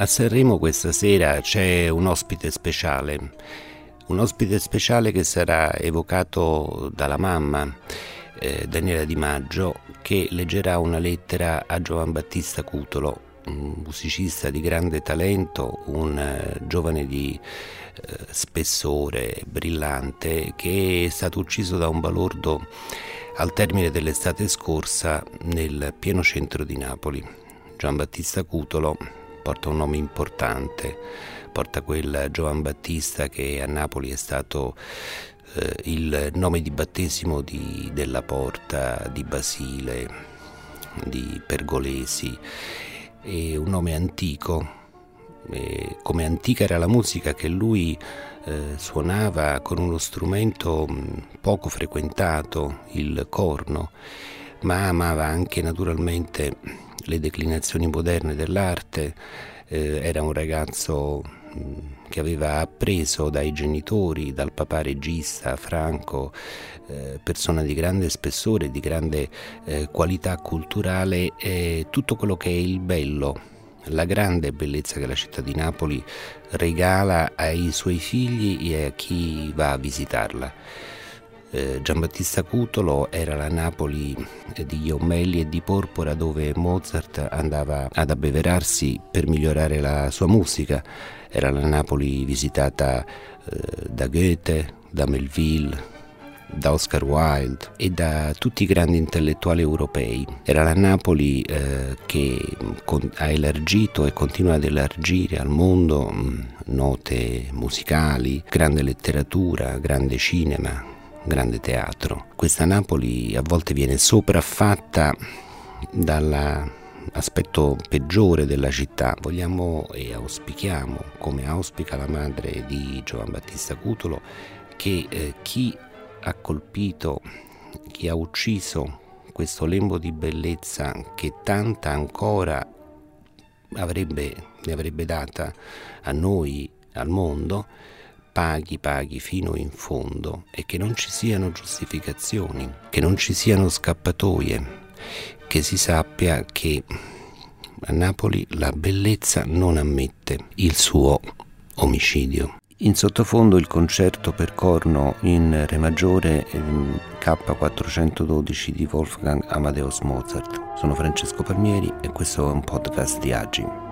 A Sanremo questa sera c'è un ospite speciale, un ospite speciale che sarà evocato dalla mamma, eh, Daniela Di Maggio, che leggerà una lettera a Giovan Battista Cutolo, un musicista di grande talento, un eh, giovane di eh, spessore brillante che è stato ucciso da un balordo al termine dell'estate scorsa nel pieno centro di Napoli. Gian Battista Cutolo porta un nome importante, porta quel Giovan Battista che a Napoli è stato eh, il nome di battesimo di, della Porta, di Basile, di Pergolesi, è un nome antico, e come antica era la musica che lui eh, suonava con uno strumento mm, poco frequentato, il corno, ma amava anche naturalmente le declinazioni moderne dell'arte, eh, era un ragazzo che aveva appreso dai genitori, dal papà regista Franco, eh, persona di grande spessore, di grande eh, qualità culturale, tutto quello che è il bello, la grande bellezza che la città di Napoli regala ai suoi figli e a chi va a visitarla eh, Giambattista Cutolo era la Napoli di Iommelli e di Porpora dove Mozart andava ad abbeverarsi per migliorare la sua musica. Era la Napoli visitata eh, da Goethe, da Melville, da Oscar Wilde e da tutti i grandi intellettuali europei. Era la Napoli eh, che con, ha elargito e continua ad elargire al mondo mh, mm, note musicali, grande letteratura, grande cinema, grande teatro. Questa Napoli a volte viene sopraffatta dall'aspetto peggiore della città. Vogliamo e auspichiamo, come auspica la madre di Giovan Battista Cutolo, che eh, chi ha colpito, chi ha ucciso questo lembo di bellezza che tanta ancora avrebbe, ne avrebbe data a noi, al mondo, paghi, paghi fino in fondo e che non ci siano giustificazioni, che non ci siano scappatoie, che si sappia che a Napoli la bellezza non ammette il suo omicidio. In sottofondo il concerto per corno in Re maggiore K412 di Wolfgang Amadeus Mozart. Sono Francesco Palmieri e questo è un podcast di Agi.